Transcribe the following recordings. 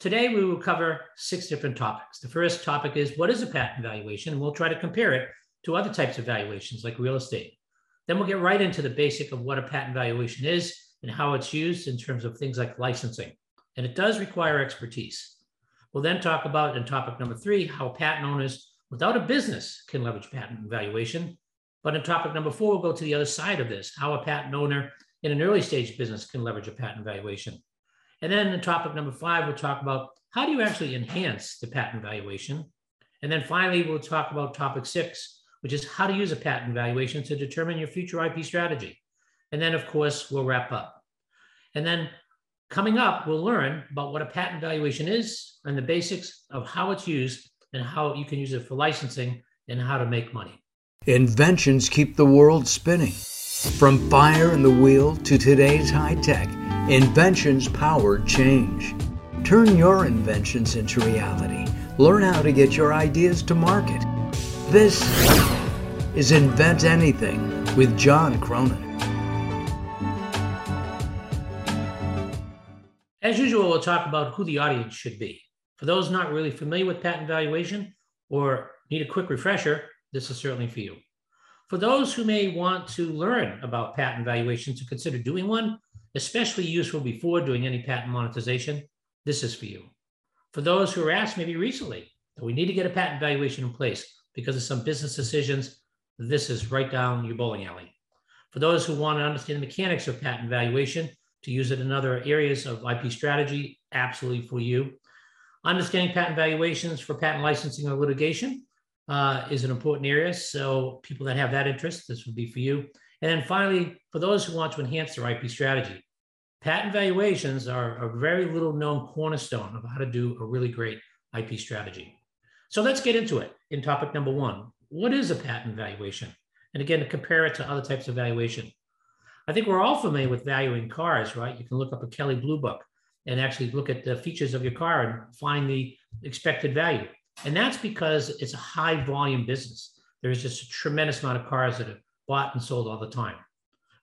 Today, we will cover six different topics. The first topic is what is a patent valuation? And we'll try to compare it to other types of valuations like real estate. Then we'll get right into the basic of what a patent valuation is and how it's used in terms of things like licensing. And it does require expertise. We'll then talk about in topic number three how patent owners without a business can leverage patent valuation. But in topic number four, we'll go to the other side of this how a patent owner in an early stage business can leverage a patent valuation. And then in topic number five, we'll talk about how do you actually enhance the patent valuation. And then finally, we'll talk about topic six, which is how to use a patent valuation to determine your future IP strategy. And then, of course, we'll wrap up. And then coming up, we'll learn about what a patent valuation is and the basics of how it's used and how you can use it for licensing and how to make money. Inventions keep the world spinning. From fire and the wheel to today's high tech, inventions power change. Turn your inventions into reality. Learn how to get your ideas to market. This is Invent Anything with John Cronin. As usual, we'll talk about who the audience should be. For those not really familiar with patent valuation or need a quick refresher, this is certainly for you. For those who may want to learn about patent valuation to consider doing one, especially useful before doing any patent monetization, this is for you. For those who are asked maybe recently that we need to get a patent valuation in place because of some business decisions, this is right down your bowling alley. For those who want to understand the mechanics of patent valuation to use it in other areas of IP strategy, absolutely for you. Understanding patent valuations for patent licensing or litigation uh, is an important area. So, people that have that interest, this would be for you. And then finally, for those who want to enhance their IP strategy, patent valuations are a very little known cornerstone of how to do a really great IP strategy. So, let's get into it in topic number one. What is a patent valuation? And again, to compare it to other types of valuation. I think we're all familiar with valuing cars, right? You can look up a Kelley Blue Book and actually look at the features of your car and find the expected value. And that's because it's a high volume business. There's just a tremendous amount of cars that are bought and sold all the time.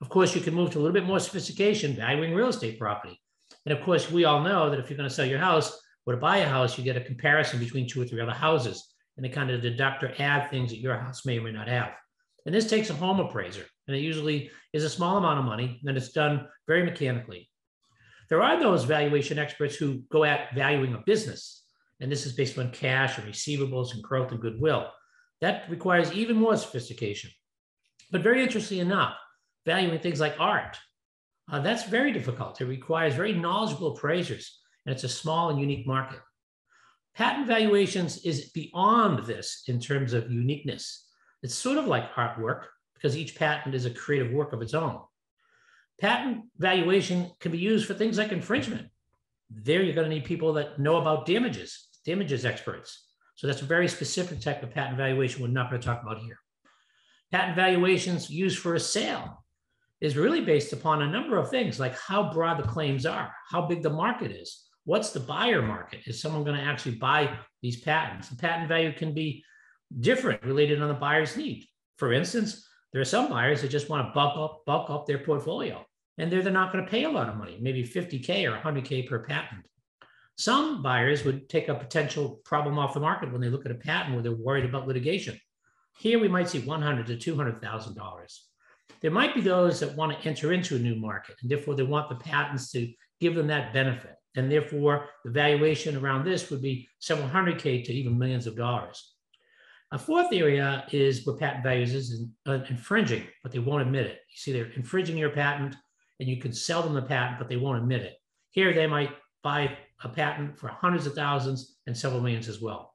Of course, you can move to a little bit more sophistication, valuing real estate property. And of course, we all know that if you're going to sell your house or to buy a house, you get a comparison between two or three other houses and they kind of deduct or add things that your house may or may not have. And this takes a home appraiser, and it usually is a small amount of money, and it's done very mechanically. There are those valuation experts who go at valuing a business, and this is based on cash and receivables and growth and goodwill. That requires even more sophistication. But very interestingly enough, valuing things like art, uh, that's very difficult. It requires very knowledgeable appraisers, and it's a small and unique market. Patent valuations is beyond this in terms of uniqueness. It's sort of like artwork because each patent is a creative work of its own. Patent valuation can be used for things like infringement. There, you're going to need people that know about damages, damages experts. So that's a very specific type of patent valuation we're not going to talk about here. Patent valuations used for a sale is really based upon a number of things like how broad the claims are, how big the market is, what's the buyer market? Is someone going to actually buy these patents? The patent value can be different related on the buyer's need. For instance, there are some buyers that just want to bulk up, bulk up their portfolio, and they're, they're not going to pay a lot of money, maybe 50K or 100K per patent. Some buyers would take a potential problem off the market when they look at a patent where they're worried about litigation. Here we might see 100 to $200,000. There might be those that want to enter into a new market, and therefore they want the patents to give them that benefit. And therefore, the valuation around this would be several hundred K to even millions of dollars. A fourth area is where patent values is uh, infringing, but they won't admit it. You see, they're infringing your patent and you can sell them the patent, but they won't admit it. Here, they might buy a patent for hundreds of thousands and several millions as well.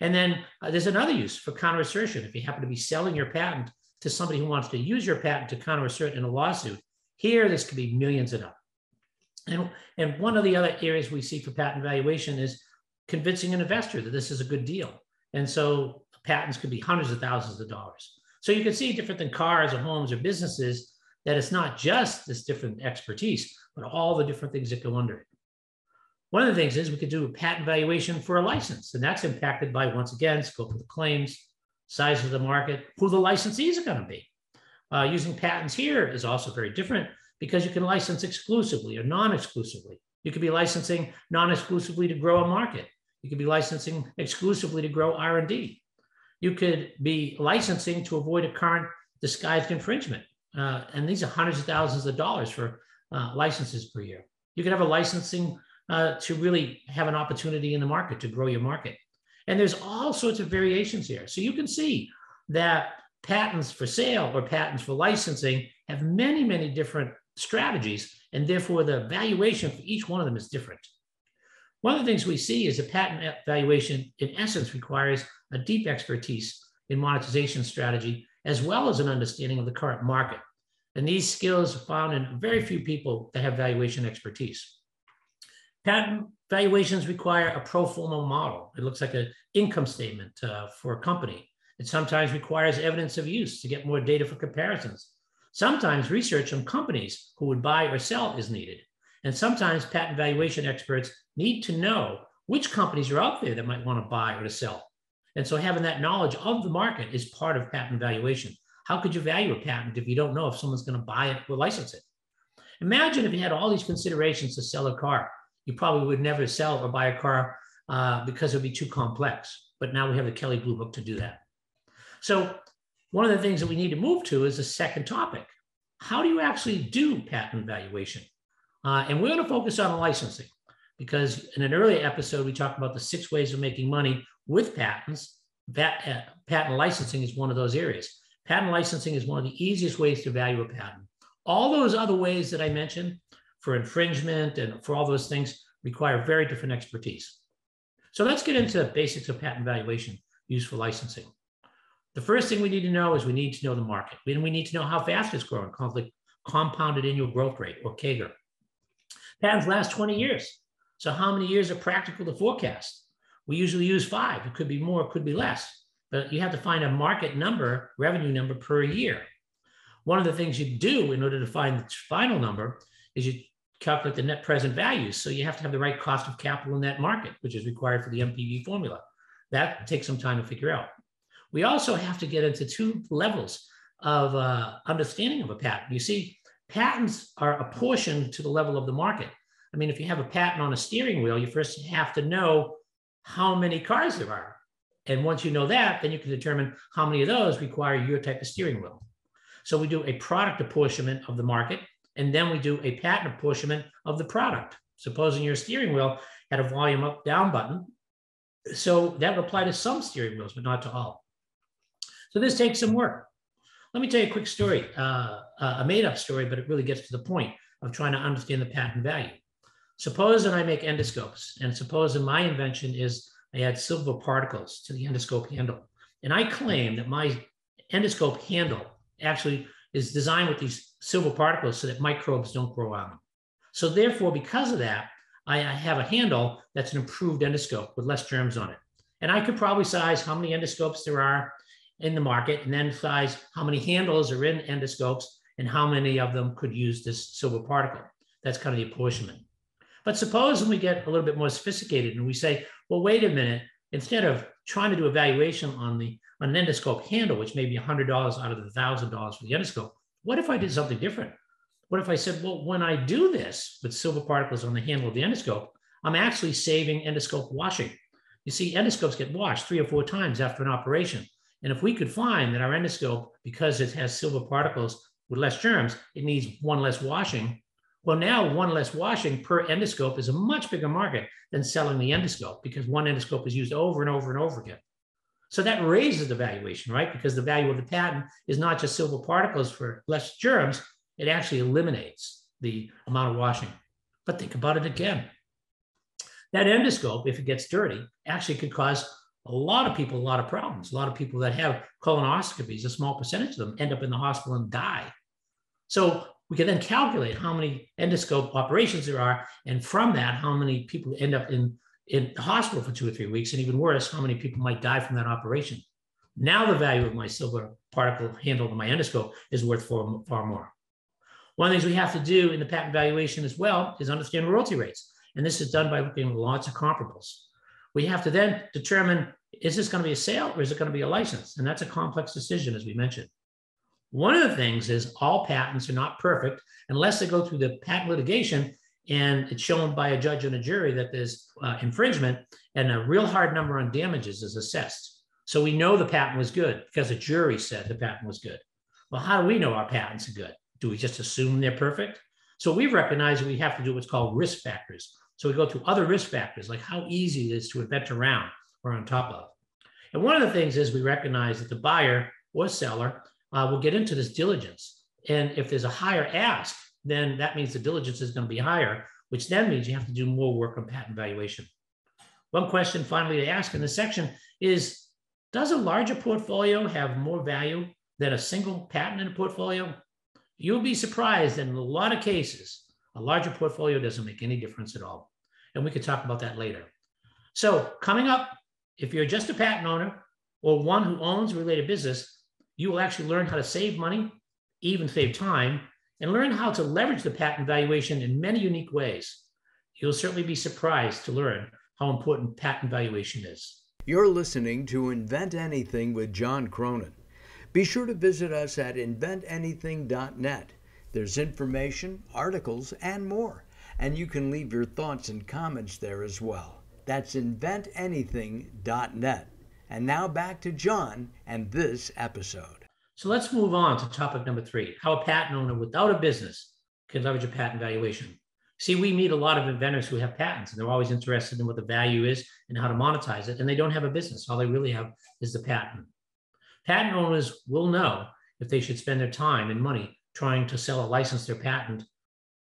And then uh, there's another use for counter assertion. If you happen to be selling your patent to somebody who wants to use your patent to counter assert in a lawsuit, here this could be millions and up. And, and one of the other areas we see for patent valuation is convincing an investor that this is a good deal. And so patents could be hundreds of thousands of dollars. So you can see different than cars or homes or businesses that it's not just this different expertise, but all the different things that go under it. One of the things is we could do a patent valuation for a license, and that's impacted by, once again, scope of the claims, size of the market, who the licensees are going to be. Uh, using patents here is also very different because you can license exclusively or non exclusively. You could be licensing non-exclusively to grow a market. You could be licensing exclusively to grow R&D. You could be licensing to avoid a current disguised infringement. Uh, and these are hundreds of thousands of dollars for uh, licenses per year. You could have a licensing uh, to really have an opportunity in the market to grow your market. And there's all sorts of variations here. So you can see that patents for sale or patents for licensing have many, many different strategies. And therefore, the valuation for each one of them is different. One of the things we see is a patent valuation, in essence, requires a deep expertise in monetization strategy, as well as an understanding of the current market. And these skills are found in very few people that have valuation expertise. Patent valuations require a pro forma model. It looks like an income statement uh, for a company. It sometimes requires evidence of use to get more data for comparisons. Sometimes research on companies who would buy or sell is needed. And sometimes patent valuation experts need to know which companies are out there that might want to buy or to sell. And so having that knowledge of the market is part of patent valuation. How could you value a patent if you don't know if someone's going to buy it or license it? Imagine if you had all these considerations to sell a car. You probably would never sell or buy a car uh, because it would be too complex. But now we have the Kelley Blue Book to do that. So one of the things that we need to move to is the second topic. How do you actually do patent valuation? Uh, and we're going to focus on licensing because in an earlier episode, we talked about the six ways of making money with patents. That, uh, patent licensing is one of those areas. Patent licensing is one of the easiest ways to value a patent. All those other ways that I mentioned for infringement and for all those things require very different expertise. So let's get into basics of patent valuation used for licensing. The first thing we need to know is we need to know the market. And we need to know how fast it's growing, called the compounded annual growth rate or CAGR. Patents last 20 years. So how many years are practical to forecast? We usually use five. It could be more, it could be less. But you have to find a market number, revenue number per year. One of the things you do in order to find the final number is you calculate the net present values. So you have to have the right cost of capital in that market, which is required for the NPV formula. That takes some time to figure out. We also have to get into two levels of uh, understanding of a patent. You see, patents are apportioned to the level of the market. I mean, if you have a patent on a steering wheel, you first have to know how many cars there are. And once you know that, then you can determine how many of those require your type of steering wheel. So we do a product apportionment of the market, and then we do a patent apportionment of the product. Supposing your steering wheel had a volume up down button. So that would apply to some steering wheels, but not to all. So this takes some work. Let me tell you a quick story, uh, a made up story, but it really gets to the point of trying to understand the patent value. Suppose that I make endoscopes, and suppose that my invention is I add silver particles to the endoscope handle. And I claim that my endoscope handle actually is designed with these silver particles so that microbes don't grow on them. So therefore, because of that, I have a handle that's an improved endoscope with less germs on it. And I could probably size how many endoscopes there are in the market and then size how many handles are in endoscopes and how many of them could use this silver particle. That's kind of the apportionment. But suppose when we get a little bit more sophisticated and we say, well, wait a minute, instead of trying to do evaluation on the on an endoscope handle, which may be $100 out of the $1,000 for the endoscope, what if I did something different? What if I said, well, when I do this with silver particles on the handle of the endoscope, I'm actually saving endoscope washing. You see, endoscopes get washed three or four times after an operation. And if we could find that our endoscope, because it has silver particles with less germs, it needs one less washing. Well, now one less washing per endoscope is a much bigger market than selling the endoscope because one endoscope is used over and over and over again. So that raises the valuation, right? Because the value of the patent is not just silver particles for less germs, it actually eliminates the amount of washing. But think about it again. That endoscope, if it gets dirty, actually could cause a lot of people a lot of problems. A lot of people that have colonoscopies, a small percentage of them end up in the hospital and die. So we can then calculate how many endoscope operations there are. And from that, how many people end up in, in the hospital for two or three weeks. And even worse, how many people might die from that operation. Now the value of my silver particle handle in my endoscope is worth far, far more. One of the things we have to do in the patent valuation as well is understand royalty rates. And this is done by looking at lots of comparables. We have to then determine is this going to be a sale or is it going to be a license? And that's a complex decision, as we mentioned. One of the things is all patents are not perfect unless they go through the patent litigation and it's shown by a judge and a jury that there's uh, infringement and a real hard number on damages is assessed. So we know the patent was good because a jury said the patent was good. Well, how do we know our patents are good? Do we just assume they're perfect? So we've recognized we have to do what's called risk factors. So we go through other risk factors, like how easy it is to invent around or on top of. And one of the things is we recognize that the buyer or seller uh, will get into this diligence. And if there's a higher ask, then that means the diligence is going to be higher, which then means you have to do more work on patent valuation. One question finally to ask in this section is, does a larger portfolio have more value than a single patent in a portfolio? You'll be surprised in a lot of cases, a larger portfolio doesn't make any difference at all. And we could talk about that later. So coming up, if you're just a patent owner or one who owns a related business, you will actually learn how to save money, even save time, and learn how to leverage the patent valuation in many unique ways. You'll certainly be surprised to learn how important patent valuation is. You're listening to Invent Anything with John Cronin. Be sure to visit us at inventanything.net. There's information, articles, and more. And you can leave your thoughts and comments there as well. That's inventanything.net. And now back to John and this episode. So let's move on to topic number three how a patent owner without a business can leverage a patent valuation. See, we meet a lot of inventors who have patents and they're always interested in what the value is and how to monetize it, and they don't have a business. All they really have is the patent. Patent owners will know if they should spend their time and money trying to sell or license their patent.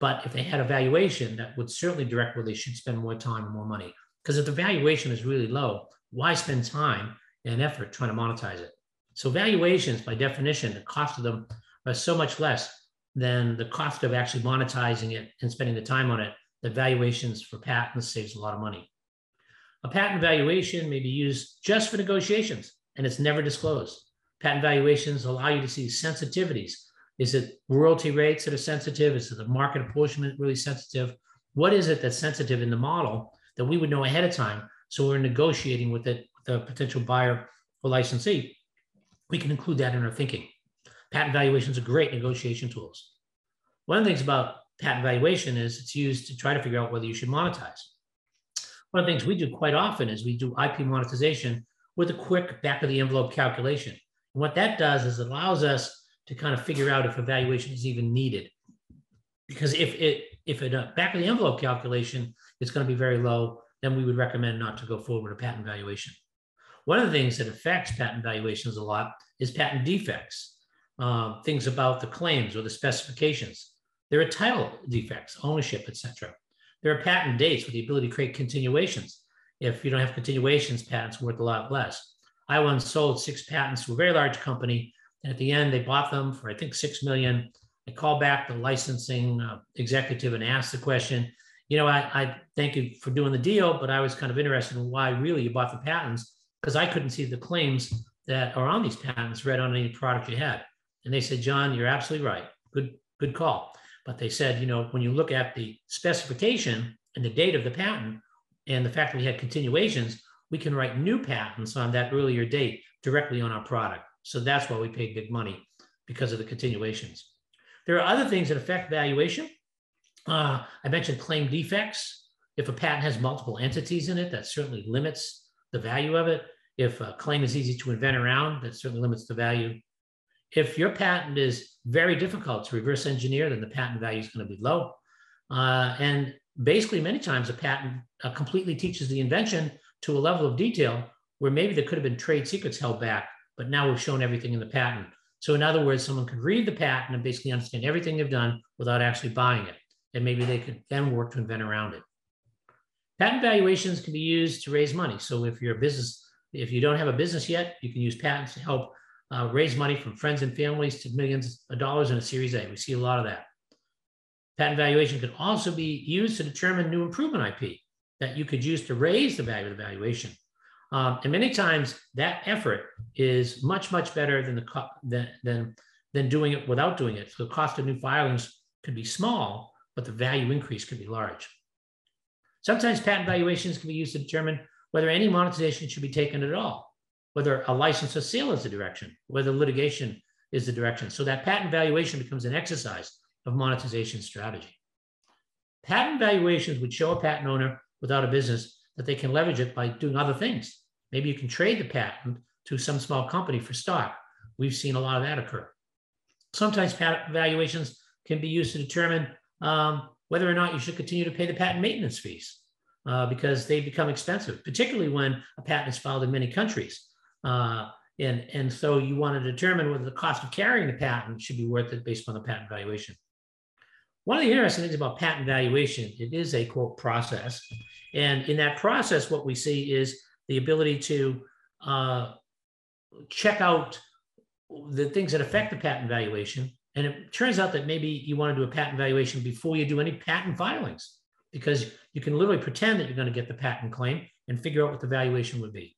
But if they had a valuation, that would certainly direct where they should spend more time and more money. Because if the valuation is really low, why spend time and effort trying to monetize it? So valuations, by definition, the cost of them are so much less than the cost of actually monetizing it and spending the time on it. The valuations for patents saves a lot of money. A patent valuation may be used just for negotiations, and it's never disclosed. Patent valuations allow you to see sensitivities. Is it royalty rates that are sensitive? Is it the market apportionment really sensitive? What is it that's sensitive in the model that we would know ahead of time? So we're negotiating with it, a potential buyer or licensee we can include that in our thinking. Patent valuations are great negotiation tools. One of the things about patent valuation is it's used to try to figure out whether you should monetize. One of the things we do quite often is we do IP monetization with a quick back of the envelope calculation. And what that does is it allows us to kind of figure out if evaluation is even needed. Because if it if a back of the envelope calculation is going to be very low, then we would recommend not to go forward with a patent valuation. One of the things that affects patent valuations a lot is patent defects, uh, things about the claims or the specifications. There are title defects, ownership, etc. There are patent dates with the ability to create continuations. If you don't have continuations, patents worth a lot less. I once sold six patents to a very large company, and at the end, they bought them for I think six million. I called back the licensing uh, executive and asked the question, you know, I, I thank you for doing the deal, but I was kind of interested in why really you bought the patents because I couldn't see the claims that are on these patents read on any product you had. And they said, John, you're absolutely right. Good, good call. But they said, you know, when you look at the specification and the date of the patent and the fact that we had continuations, we can write new patents on that earlier date directly on our product. So that's why we paid big money because of the continuations. There are other things that affect valuation. Uh, I mentioned claim defects. If a patent has multiple entities in it, that certainly limits the value of it. If a claim is easy to invent around, that certainly limits the value. If your patent is very difficult to reverse engineer, then the patent value is going to be low. Uh, and basically, many times a patent uh, completely teaches the invention to a level of detail where maybe there could have been trade secrets held back, but now we've shown everything in the patent. So, in other words, someone could read the patent and basically understand everything they've done without actually buying it. And maybe they could then work to invent around it. Patent valuations can be used to raise money. So, if you're a business if you don't have a business yet, you can use patents to help uh, raise money from friends and families to millions of dollars in a Series A. We see a lot of that. Patent valuation could also be used to determine new improvement IP that you could use to raise the value of the valuation. Um, and many times that effort is much, much better than, the co- than, than, than doing it without doing it. So the cost of new filings could be small, but the value increase could be large. Sometimes patent valuations can be used to determine whether any monetization should be taken at all, whether a license or sale is the direction, whether litigation is the direction. So that patent valuation becomes an exercise of monetization strategy. Patent valuations would show a patent owner without a business that they can leverage it by doing other things. Maybe you can trade the patent to some small company for stock. We've seen a lot of that occur. Sometimes patent valuations can be used to determine um, whether or not you should continue to pay the patent maintenance fees uh, because they become expensive, particularly when a patent is filed in many countries. Uh, and, and so you want to determine whether the cost of carrying the patent should be worth it based on the patent valuation. One of the interesting things about patent valuation, it is a quote process. And in that process, what we see is the ability to uh, check out the things that affect the patent valuation. And it turns out that maybe you want to do a patent valuation before you do any patent filings, because you can literally pretend that you're going to get the patent claim and figure out what the valuation would be.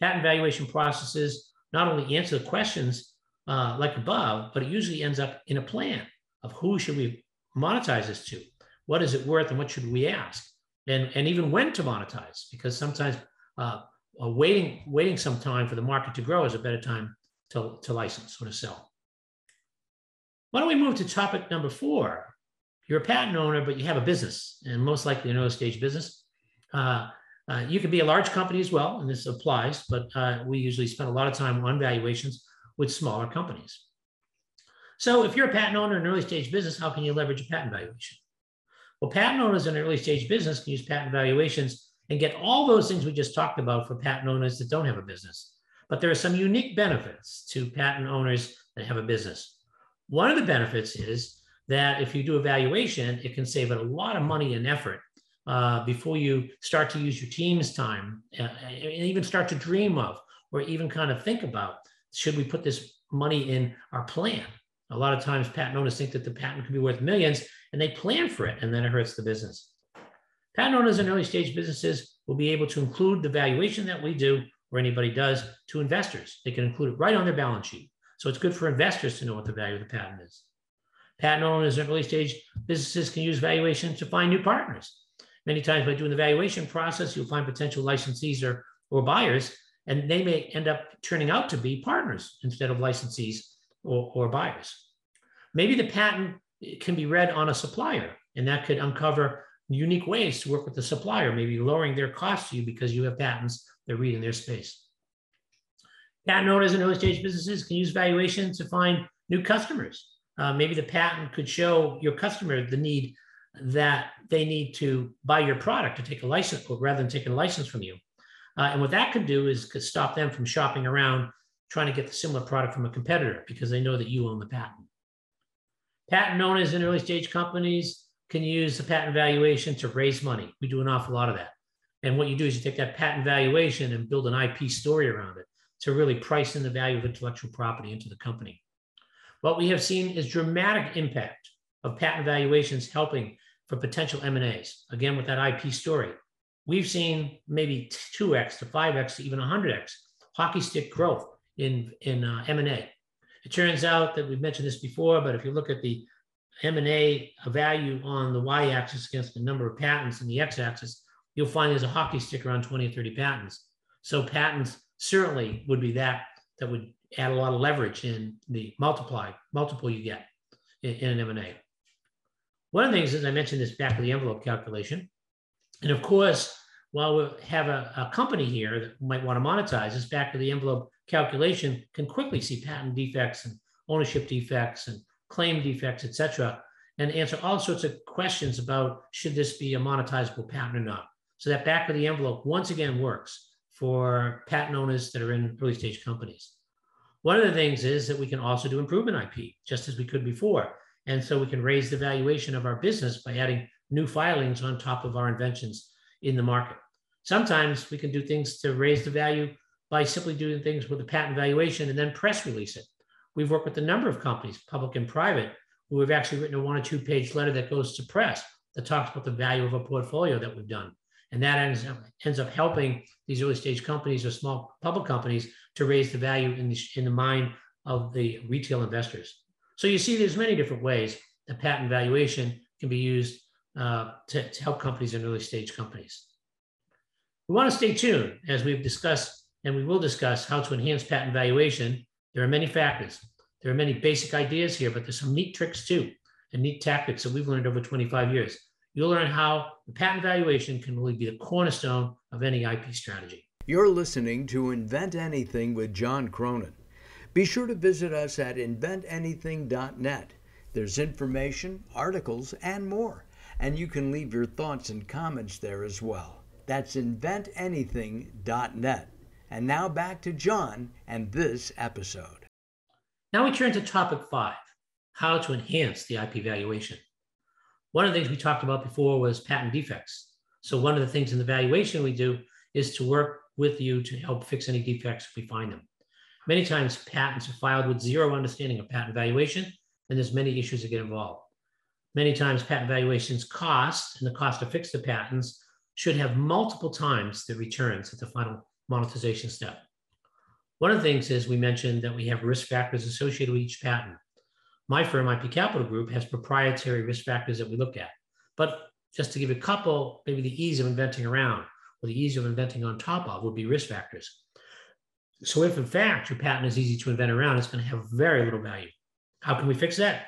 Patent valuation processes not only answer the questions uh, like above, but it usually ends up in a plan of who should we monetize this to? What is it worth and what should we ask? And, and even when to monetize, because sometimes uh, waiting, waiting some time for the market to grow is a better time to, to license or to sell. Why don't we move to topic number four? You're a patent owner, but you have a business, and most likely an early stage business. Uh, uh, you can be a large company as well, and this applies, but uh, we usually spend a lot of time on valuations with smaller companies. So if you're a patent owner in an early stage business, how can you leverage a patent valuation? Well, patent owners in an early stage business can use patent valuations and get all those things we just talked about for patent owners that don't have a business. But there are some unique benefits to patent owners that have a business. One of the benefits is that if you do a valuation, it can save a lot of money and effort uh, before you start to use your team's time uh, and even start to dream of or even kind of think about should we put this money in our plan? A lot of times, patent owners think that the patent could be worth millions and they plan for it, and then it hurts the business. Patent owners in early stage businesses will be able to include the valuation that we do or anybody does to investors. They can include it right on their balance sheet. So it's good for investors to know what the value of the patent is. Patent owners in early stage businesses can use valuation to find new partners. Many times by doing the valuation process, you'll find potential licensees or, or buyers, and they may end up turning out to be partners instead of licensees or, or buyers. Maybe the patent can be read on a supplier, and that could uncover unique ways to work with the supplier, maybe lowering their cost to you because you have patents that read in their space. Patent owners in early stage businesses can use valuation to find new customers. Uh, maybe the patent could show your customer the need that they need to buy your product to take a license rather than taking a license from you. Uh, and what that could do is could stop them from shopping around trying to get the similar product from a competitor because they know that you own the patent. Patent owners in early stage companies can use the patent valuation to raise money. We do an awful lot of that. And what you do is you take that patent valuation and build an IP story around it to really price in the value of intellectual property into the company. What we have seen is dramatic impact of patent valuations helping for potential M&As. Again, with that IP story, we've seen maybe 2x to 5x to even 100x hockey stick growth in, in uh, M&A. It turns out that we've mentioned this before, but if you look at the M&A value on the y-axis against the number of patents in the x-axis, you'll find there's a hockey stick around 20 or 30 patents. So patents certainly would be that that would add a lot of leverage in the multiply multiple you get in, in an M&A. One of the things is I mentioned this back of the envelope calculation. And of course, while we have a, a company here that might want to monetize, this back of the envelope calculation can quickly see patent defects and ownership defects and claim defects, et cetera, and answer all sorts of questions about should this be a monetizable patent or not. So that back of the envelope once again works for patent owners that are in early stage companies. One of the things is that we can also do improvement IP, just as we could before. And so we can raise the valuation of our business by adding new filings on top of our inventions in the market. Sometimes we can do things to raise the value by simply doing things with a patent valuation and then press release it. We've worked with a number of companies, public and private, who have actually written a one or two page letter that goes to press that talks about the value of a portfolio that we've done. And that ends up, ends up helping these early stage companies or small public companies to raise the value in the, in the mind of the retail investors. So you see, there's many different ways that patent valuation can be used uh, to, to help companies and early stage companies. We want to stay tuned as we've discussed and we will discuss how to enhance patent valuation. There are many factors. There are many basic ideas here, but there's some neat tricks too, and neat tactics that we've learned over 25 years. You'll learn how the patent valuation can really be the cornerstone of any IP strategy. You're listening to Invent Anything with John Cronin. Be sure to visit us at inventanything.net. There's information, articles, and more. And you can leave your thoughts and comments there as well. That's inventanything.net. And now back to John and this episode. Now we turn to topic five how to enhance the IP valuation. One of the things we talked about before was patent defects. So, one of the things in the valuation we do is to work with you to help fix any defects if we find them. Many times, patents are filed with zero understanding of patent valuation, and there's many issues that get involved. Many times, patent valuations cost and the cost to fix the patents should have multiple times the returns at the final monetization step. One of the things is we mentioned that we have risk factors associated with each patent. My firm, IP Capital Group, has proprietary risk factors that we look at. But just to give a couple, maybe the ease of inventing around or the ease of inventing on top of would be risk factors. So if in fact your patent is easy to invent around, it's going to have very little value. How can we fix that?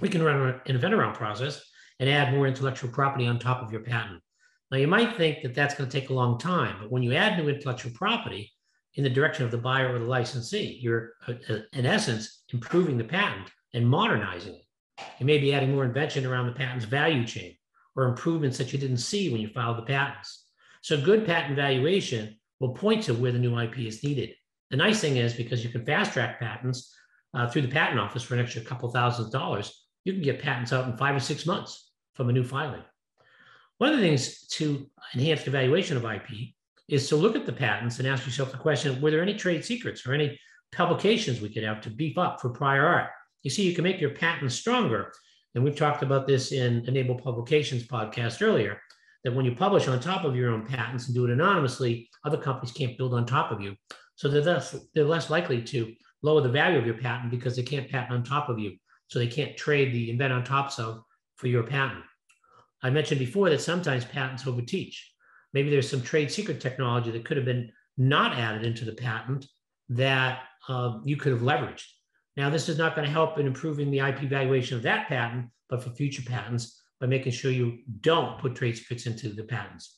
We can run an invent around process and add more intellectual property on top of your patent. Now you might think that that's going to take a long time, but when you add new intellectual property in the direction of the buyer or the licensee, you're uh, uh, in essence improving the patent and modernizing it. You may be adding more invention around the patent's value chain or improvements that you didn't see when you filed the patents. So good patent valuation will point to where the new IP is needed. The nice thing is because you can fast track patents uh, through the patent office for an extra couple thousand dollars, you can get patents out in five or six months from a new filing. One of the things to enhance the valuation of IP is to look at the patents and ask yourself the question, were there any trade secrets or any publications we could have to beef up for prior art? You see, you can make your patents stronger. And we've talked about this in Enable Publications podcast earlier, that when you publish on top of your own patents and do it anonymously, other companies can't build on top of you. So they're less, they're less likely to lower the value of your patent because they can't patent on top of you. So they can't trade the invent on top of for your patent. I mentioned before that sometimes patents overteach. Maybe there's some trade secret technology that could have been not added into the patent that uh, you could have leveraged. Now, this is not going to help in improving the IP valuation of that patent, but for future patents by making sure you don't put trade secrets into the patents.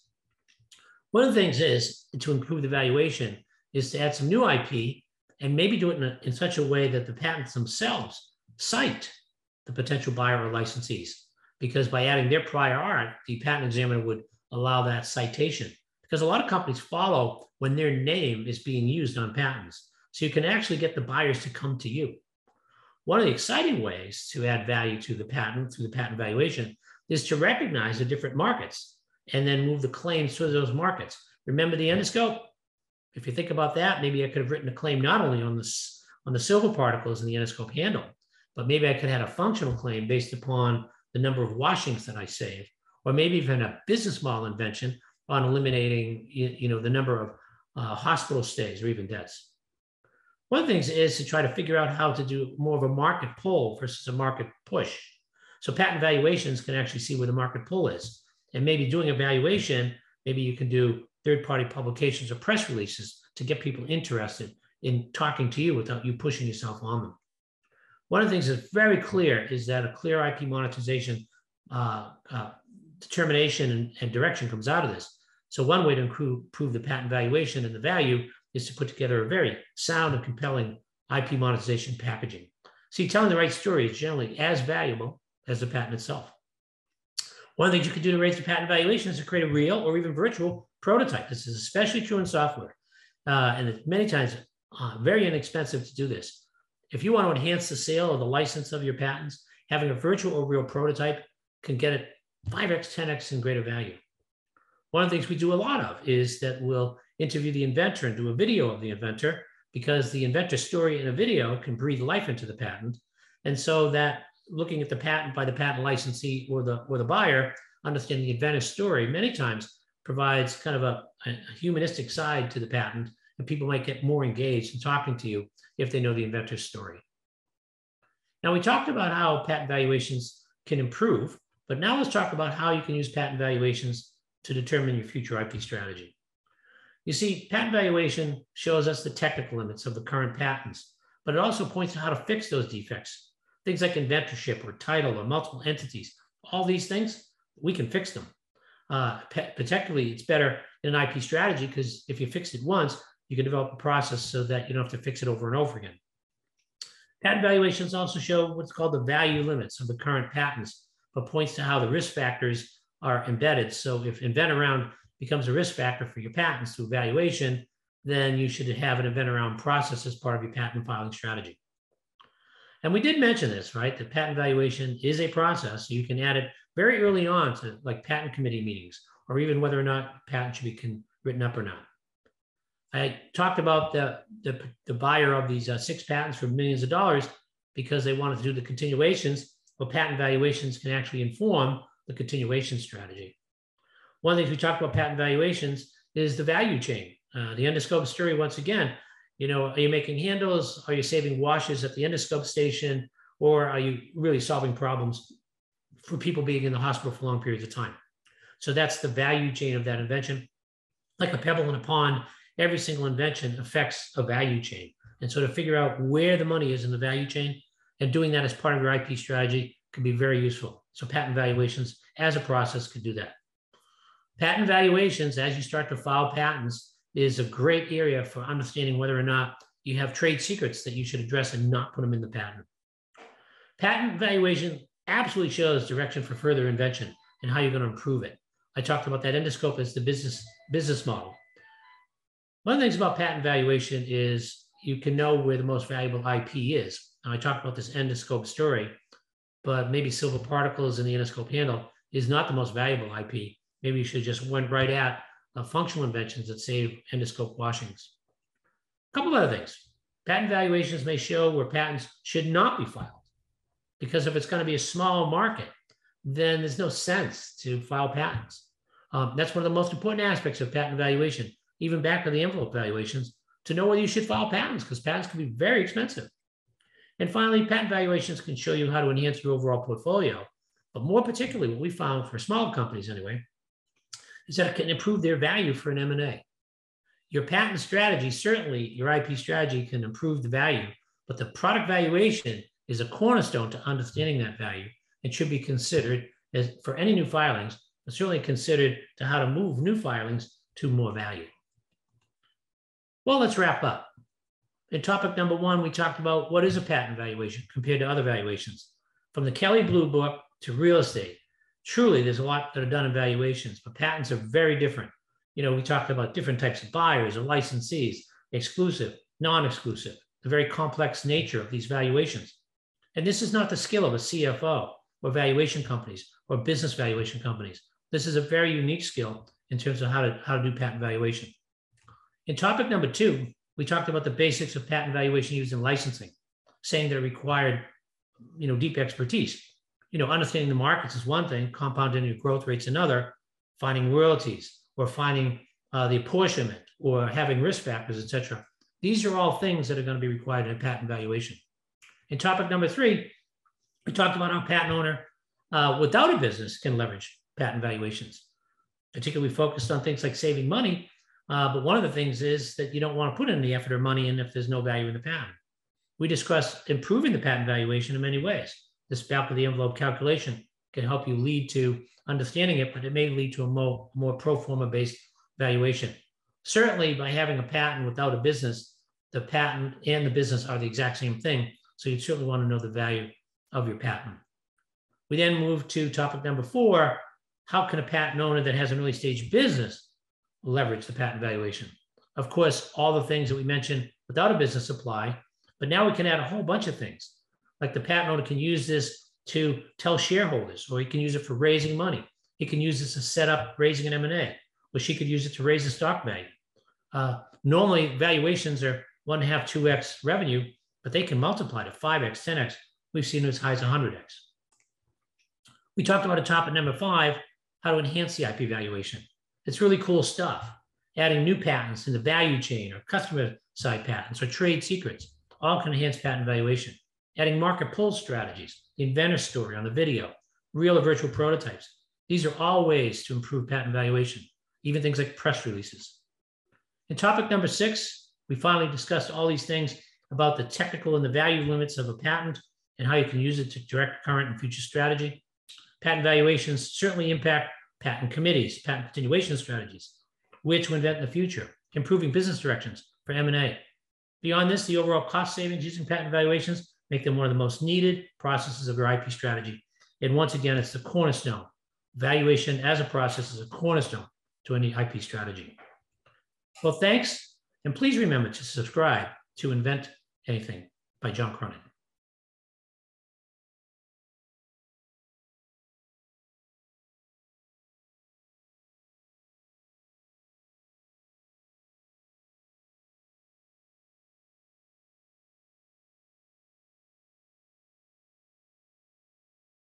One of the things is to improve the valuation is to add some new IP and maybe do it in, a, in such a way that the patents themselves cite the potential buyer or licensees. Because by adding their prior art, the patent examiner would allow that citation. Because a lot of companies follow when their name is being used on patents. So you can actually get the buyers to come to you. One of the exciting ways to add value to the patent through the patent valuation is to recognize the different markets and then move the claims to those markets. Remember the endoscope? If you think about that, maybe I could have written a claim not only on this on the silver particles in the endoscope handle, but maybe I could have had a functional claim based upon the number of washings that I save, or maybe even a business model invention on eliminating you know the number of uh, hospital stays or even deaths. One of the things is to try to figure out how to do more of a market pull versus a market push. So patent valuations can actually see where the market pull is. And maybe doing a valuation, maybe you can do third-party publications or press releases to get people interested in talking to you without you pushing yourself on them. One of the things that's very clear is that a clear IP monetization uh, uh, determination and, and, direction comes out of this. So one way to improve, improve the patent valuation and the value is to put together a very sound and compelling IP monetization packaging. See, telling the right story is generally as valuable as the patent itself. One of the things you can do to raise the patent valuation is to create a real or even virtual prototype. This is especially true in software. Uh, and it's many times uh, very inexpensive to do this. If you want to enhance the sale or the license of your patents, having a virtual or real prototype can get it 5x, 10x in greater value. One of the things we do a lot of is that we'll interview the inventor and do a video of the inventor because the inventor story in a video can breathe life into the patent. And so that looking at the patent by the patent licensee or the or the buyer, understanding the inventor's story many times provides kind of a, a humanistic side to the patent, and people might get more engaged in talking to you if they know the inventor's story. Now we talked about how patent valuations can improve, but now let's talk about how you can use patent valuations to determine your future IP strategy. You see, patent valuation shows us the technical limits of the current patents, but it also points to how to fix those defects. Things like inventorship or title or multiple entities, all these things, we can fix them. Uh, particularly, it's better in an IP strategy because if you fix it once, you can develop a process so that you don't have to fix it over and over again. Patent valuations also show what's called the value limits of the current patents, but points to how the risk factors are embedded. So if invent around becomes a risk factor for your patents through valuation, then you should have an invent around process as part of your patent filing strategy. And we did mention this, right? The patent valuation is a process. You can add it very early on to like patent committee meetings, or even whether or not patent should be written up or not. I talked about the, the, the buyer of these uh, six patents for millions of dollars because they wanted to do the continuations. Well, patent valuations can actually inform the continuation strategy. One of the things we talked about patent valuations is the value chain. Uh, the endoscope story, once again, you know, are you making handles? Are you saving washes at the endoscope station? Or are you really solving problems for people being in the hospital for long periods of time? So that's the value chain of that invention. Like a pebble in a pond, every single invention affects a value chain. And so to figure out where the money is in the value chain and doing that as part of your IP strategy can be very useful. So patent valuations as a process could do that. Patent valuations, as you start to file patents, is a great area for understanding whether or not you have trade secrets that you should address and not put them in the patent. Patent valuation absolutely shows direction for further invention and how you're going to improve it. I talked about that endoscope as the business business model. One of the things about patent valuation is you can know where the most valuable IP is. Now, I talked about this endoscope story, but maybe silver particles in the endoscope handle is not the most valuable IP. Maybe you should just went right at functional inventions that save endoscope washings. A couple other things. Patent valuations may show where patents should not be filed because if it's going to be a small market, then there's no sense to file patents. Um, that's one of the most important aspects of patent valuation, even back to the envelope valuations, to know whether you should file patents because patents can be very expensive. And finally, patent valuations can show you how to enhance your overall portfolio. But more particularly, what we found for small companies anyway, is that it can improve their value for an M&A. Your patent strategy, certainly your IP strategy can improve the value, but the product valuation is a cornerstone to understanding that value and should be considered as for any new filings, but certainly considered to how to move new filings to more value. Well, let's wrap up. In topic number one, we talked about what is a patent valuation compared to other valuations. From the Kelley Blue Book to real estate, truly there's a lot that are done in valuations, but patents are very different. You know, we talked about different types of buyers or licensees, exclusive, non-exclusive, the very complex nature of these valuations. And this is not the skill of a CFO or valuation companies or business valuation companies. This is a very unique skill in terms of how to, how to do patent valuation. In topic number two, we talked about the basics of patent valuation used in licensing, saying that it required you know, deep expertise you know, understanding the markets is one thing, compounding your growth rates another, finding royalties or finding uh, the apportionment or having risk factors, et cetera. These are all things that are going to be required in a patent valuation. In topic number three, we talked about how patent owner uh, without a business can leverage patent valuations, particularly focused on things like saving money. Uh, but one of the things is that you don't want to put the effort or money in if there's no value in the patent. We discussed improving the patent valuation in many ways this back of the envelope calculation can help you lead to understanding it, but it may lead to a more, more pro forma based valuation. Certainly, by having a patent without a business, the patent and the business are the exact same thing. So you certainly want to know the value of your patent. We then move to topic number four how can a patent owner that has an early stage business leverage the patent valuation? Of course, all the things that we mentioned without a business apply, but now we can add a whole bunch of things. Like the patent owner can use this to tell shareholders, or he can use it for raising money. He can use this to set up raising an M&A, or she could use it to raise the stock value. Uh, normally, valuations are one half, two x revenue, but they can multiply to five x, ten x. We've seen as high as 100x. We talked about a topic number five, how to enhance the IP valuation. It's really cool stuff. Adding new patents in the value chain or customer side patents or trade secrets all can enhance patent valuation adding market pull strategies, the inventor story on the video, real or virtual prototypes. These are all ways to improve patent valuation, even things like press releases. In topic number six, we finally discussed all these things about the technical and the value limits of a patent and how you can use it to direct current and future strategy. Patent valuations certainly impact patent committees, patent continuation strategies, which to invent in the future, improving business directions for M&A. Beyond this, the overall cost savings using patent valuations make them one of the most needed processes of your IP strategy. And once again, it's the cornerstone. Valuation as a process is a cornerstone to any IP strategy. Well, thanks. And please remember to subscribe to Invent Anything by John Cronin.